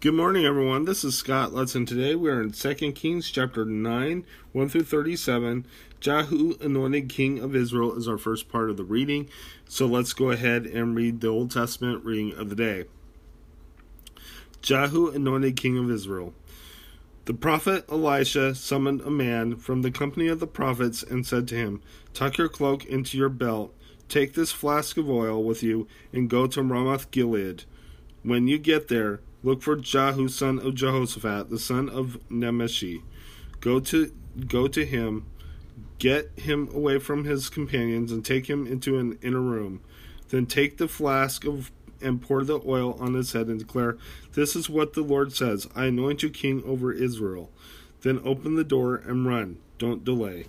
Good morning, everyone. This is Scott Lutz, and today we are in 2 Kings chapter 9, 1 through 37. Jehu, anointed king of Israel, is our first part of the reading. So let's go ahead and read the Old Testament reading of the day. Jehu, anointed king of Israel. The prophet Elisha summoned a man from the company of the prophets and said to him, Tuck your cloak into your belt, take this flask of oil with you, and go to Ramoth Gilead. When you get there, Look for Jehu, son of Jehoshaphat, the son of Nimshi. Go to go to him, get him away from his companions, and take him into an inner room. Then take the flask of and pour the oil on his head and declare, This is what the Lord says I anoint you king over Israel. Then open the door and run. Don't delay.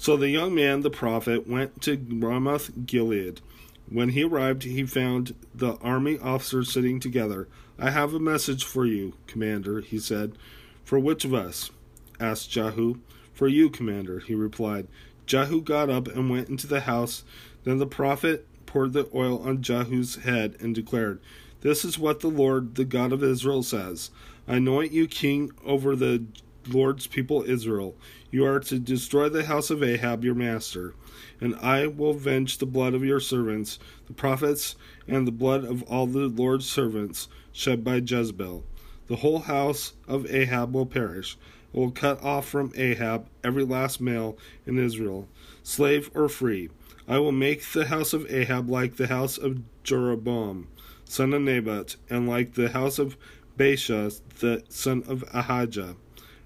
So the young man, the prophet, went to Ramoth Gilead. When he arrived, he found the army officers sitting together. I have a message for you, commander, he said. For which of us? asked Jehu. For you, commander, he replied. Jehu got up and went into the house. Then the prophet poured the oil on Jehu's head and declared, This is what the Lord, the God of Israel, says anoint you king over the Lord's people Israel. You are to destroy the house of Ahab your master, and I will avenge the blood of your servants, the prophets, and the blood of all the Lord's servants shed by Jezebel. The whole house of Ahab will perish. I will cut off from Ahab every last male in Israel, slave or free. I will make the house of Ahab like the house of Jeroboam, son of Nebat, and like the house of Baasha, the son of Ahijah.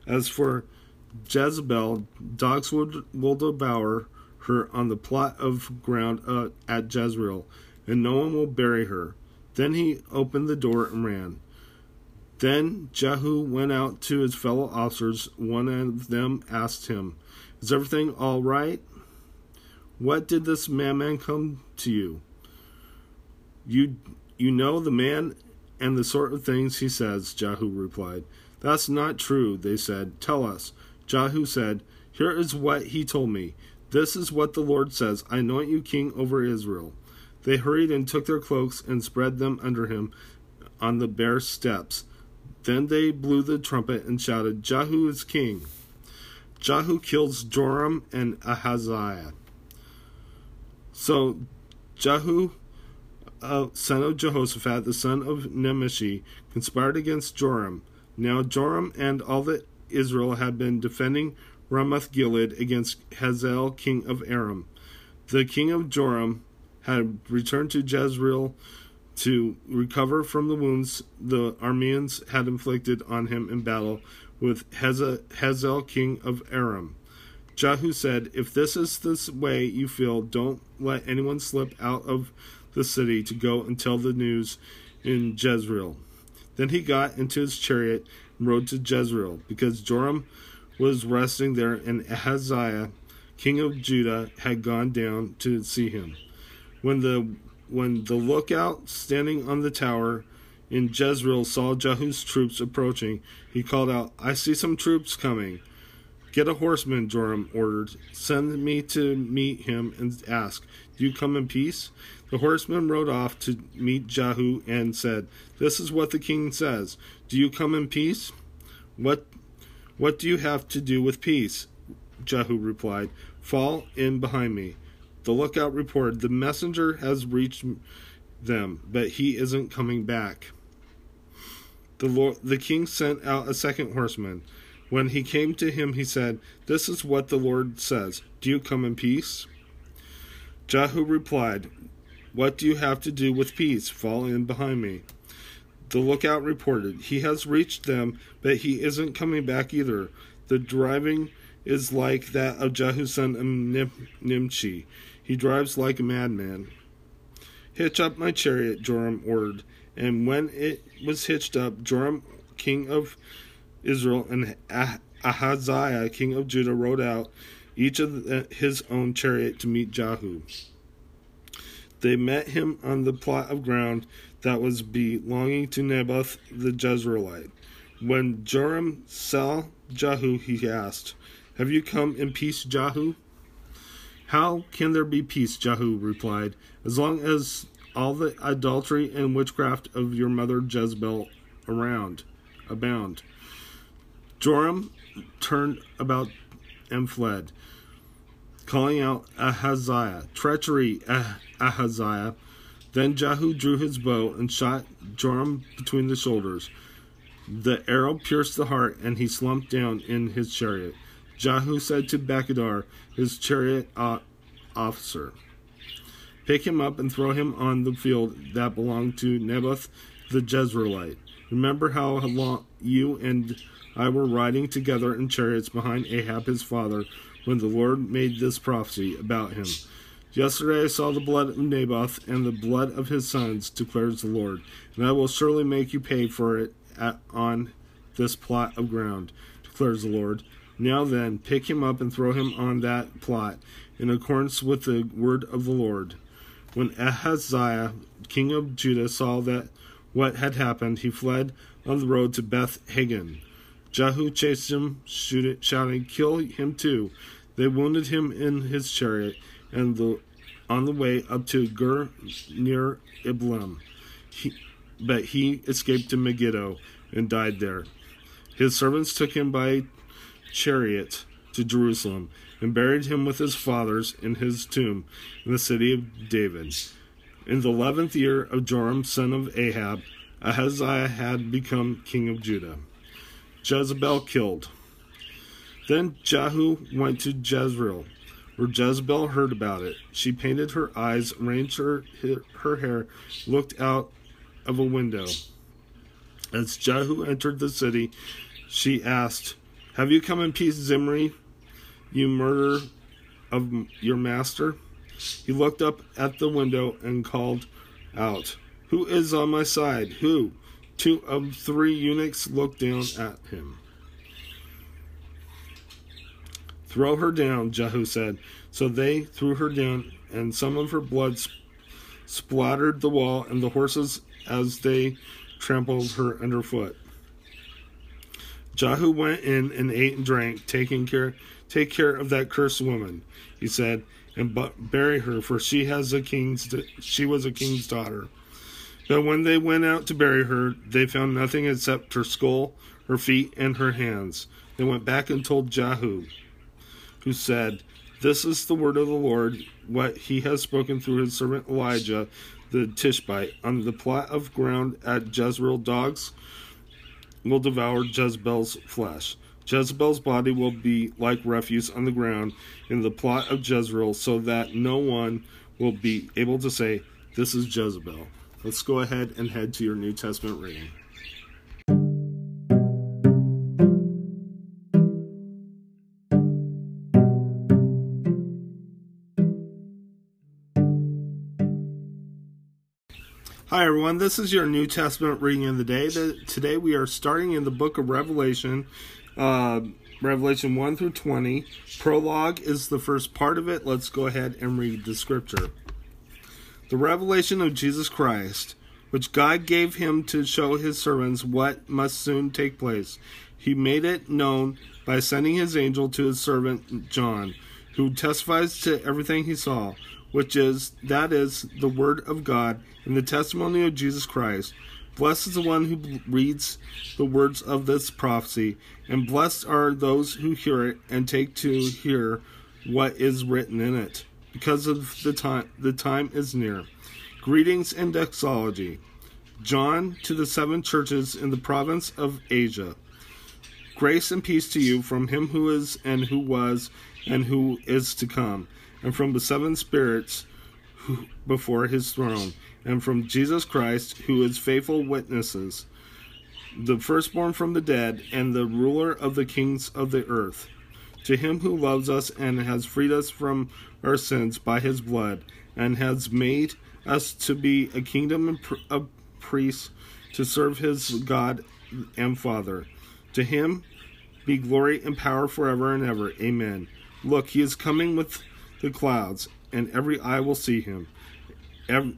As for Jezebel, dogs will, will devour her on the plot of ground uh, at Jezreel, and no one will bury her. Then he opened the door and ran. Then Jehu went out to his fellow officers. One of them asked him, Is everything all right? What did this madman come to you? You you know the man and the sort of things he says, Jehu replied. That's not true, they said. Tell us. Jehu said, Here is what he told me. This is what the Lord says I anoint you king over Israel. They hurried and took their cloaks and spread them under him on the bare steps. Then they blew the trumpet and shouted, Jehu is king. Jehu kills Joram and Ahaziah. So Jehu, uh, son of Jehoshaphat, the son of Nimshi, conspired against Joram. Now Joram and all the Israel had been defending Ramoth Gilead against Hazael, king of Aram. The king of Joram had returned to Jezreel to recover from the wounds the Arameans had inflicted on him in battle with Hazael, king of Aram. Jehu said, If this is the way you feel, don't let anyone slip out of the city to go and tell the news in Jezreel. Then he got into his chariot and rode to Jezreel, because Joram was resting there, and Ahaziah, king of Judah, had gone down to see him. When the when the lookout standing on the tower in Jezreel saw Jehu's troops approaching, he called out, I see some troops coming. Get a horseman, Joram ordered. Send me to meet him and ask, Do you come in peace? The horseman rode off to meet Jehu and said, This is what the king says. Do you come in peace? What what do you have to do with peace? Jehu replied, Fall in behind me. The lookout reported, The messenger has reached them, but he isn't coming back. The, Lord, the king sent out a second horseman. When he came to him, he said, This is what the Lord says. Do you come in peace? Jehu replied, What do you have to do with peace? Fall in behind me. The lookout reported, He has reached them, but he isn't coming back either. The driving is like that of Jehu son of Nimshi. He drives like a madman. Hitch up my chariot, Joram ordered. And when it was hitched up, Joram, king of Israel, and ah-, Ahaziah, king of Judah, rode out, each of his own chariot, to meet Jehu. They met him on the plot of ground that was belonging to Naboth the Jezreelite. When Joram saw Jehu, he asked, Have you come in peace, Jehu? How can there be peace? Jehu replied. As long as all the adultery and witchcraft of your mother Jezebel around abound. Joram turned about and fled, calling out Ahaziah, treachery, ah- Ahaziah. Then Jehu drew his bow and shot Joram between the shoulders. The arrow pierced the heart, and he slumped down in his chariot. Jehu said to Bechadar, his chariot uh, officer, Pick him up and throw him on the field that belonged to Naboth the Jezreelite. Remember how long you and I were riding together in chariots behind Ahab his father when the Lord made this prophecy about him. Yesterday I saw the blood of Naboth and the blood of his sons, declares the Lord, and I will surely make you pay for it at, on this plot of ground, declares the Lord. Now then, pick him up and throw him on that plot, in accordance with the word of the Lord. When Ahaziah, king of Judah, saw that what had happened, he fled on the road to Beth Haggan. Jehu chased him, shouting, Kill him too. They wounded him in his chariot, and the, on the way up to Gur near Ibleam. He, but he escaped to Megiddo and died there. His servants took him by chariot to Jerusalem and buried him with his fathers in his tomb in the city of David. In the eleventh year of Joram, son of Ahab, Ahaziah had become king of Judah. Jezebel killed. Then Jehu went to Jezreel, where Jezebel heard about it. She painted her eyes, arranged her, her hair, looked out of a window. As Jehu entered the city, she asked, Have you come in peace, Zimri, you murderer of your master? He looked up at the window and called out, Who is on my side? Who? Two of three eunuchs looked down at him. Throw her down, Jehu said. So they threw her down, and some of her blood sp- splattered the wall and the horses as they trampled her underfoot. Jehu went in and ate and drank, taking care take care of that cursed woman, he said, and bury her, for she has a king's she was a king's daughter. But when they went out to bury her, they found nothing except her skull, her feet, and her hands. They went back and told Jehu, who said, This is the word of the Lord, what he has spoken through his servant Elijah the Tishbite. On the plot of ground at Jezreel, dogs will devour Jezebel's flesh. Jezebel's body will be like refuse on the ground in the plot of Jezreel, so that no one will be able to say, This is Jezebel. Let's go ahead and head to your New Testament reading. Hi, everyone. This is your New Testament reading of the day. Today we are starting in the book of Revelation, uh, Revelation 1 through 20. Prologue is the first part of it. Let's go ahead and read the scripture the revelation of Jesus Christ, which God gave him to show his servants what must soon take place. He made it known by sending his angel to his servant John, who testifies to everything he saw, which is that is the word of God and the testimony of Jesus Christ. Blessed is the one who reads the words of this prophecy, and blessed are those who hear it and take to hear what is written in it because of the time the time is near. Greetings and doxology. John to the seven churches in the province of Asia. Grace and peace to you from him who is and who was and who is to come, and from the seven spirits who, before his throne, and from Jesus Christ, who is faithful witnesses, the firstborn from the dead, and the ruler of the kings of the earth. To him who loves us and has freed us from our sins by his blood, and has made us to be a kingdom of priests to serve his God and Father. To him be glory and power forever and ever. Amen. Look, he is coming with the clouds, and every eye will see him,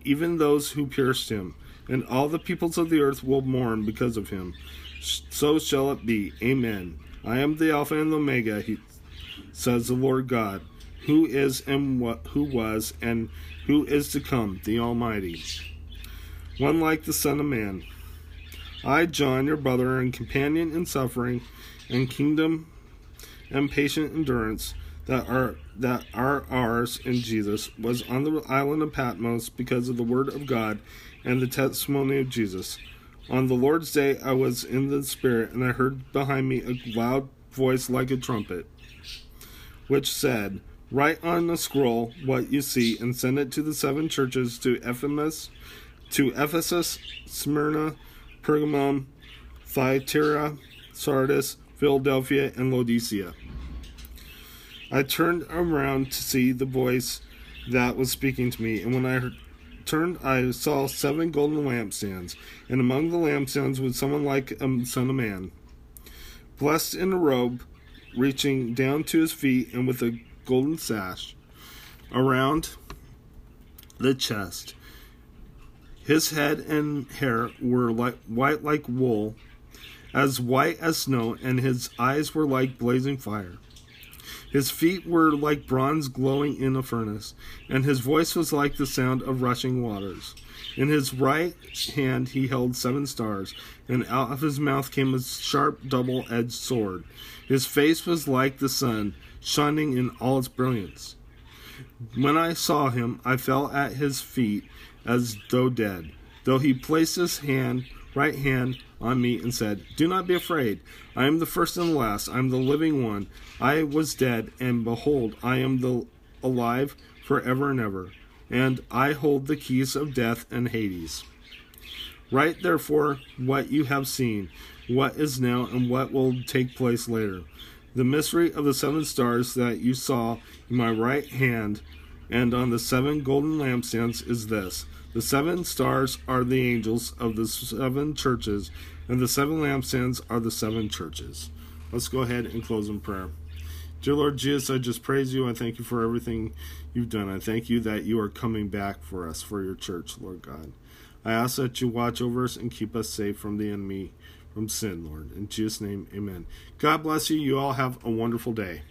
even those who pierced him, and all the peoples of the earth will mourn because of him. So shall it be. Amen. I am the Alpha and the Omega, he says the Lord God who is and what who was and who is to come, the Almighty. One like the Son of Man. I, John, your brother and companion in suffering and kingdom and patient endurance that are that are ours in Jesus, was on the island of Patmos because of the word of God and the testimony of Jesus. On the Lord's day I was in the Spirit, and I heard behind me a loud voice like a trumpet, which said, Write on a scroll what you see, and send it to the seven churches to Ephesus, to Ephesus, Smyrna, Pergamum, Thyatira, Sardis, Philadelphia, and Laodicea. I turned around to see the voice that was speaking to me, and when I turned, I saw seven golden lampstands, and among the lampstands was someone like a son of man, blessed in a robe reaching down to his feet, and with a golden sash around the chest. His head and hair were like white like wool, as white as snow, and his eyes were like blazing fire. His feet were like bronze glowing in a furnace, and his voice was like the sound of rushing waters. In his right hand he held seven stars, and out of his mouth came a sharp double edged sword. His face was like the sun, shining in all its brilliance. When I saw him, I fell at his feet as though dead. Though he placed his hand, right hand on me and said, Do not be afraid. I am the first and the last. I am the living one. I was dead, and behold, I am the alive forever and ever. And I hold the keys of death and Hades. Write therefore what you have seen, what is now, and what will take place later. The mystery of the seven stars that you saw in my right hand and on the seven golden lampstands is this the seven stars are the angels of the seven churches, and the seven lampstands are the seven churches. Let's go ahead and close in prayer. Dear Lord Jesus, I just praise you. I thank you for everything you've done. I thank you that you are coming back for us, for your church, Lord God. I ask that you watch over us and keep us safe from the enemy, from sin, Lord. In Jesus' name, amen. God bless you. You all have a wonderful day.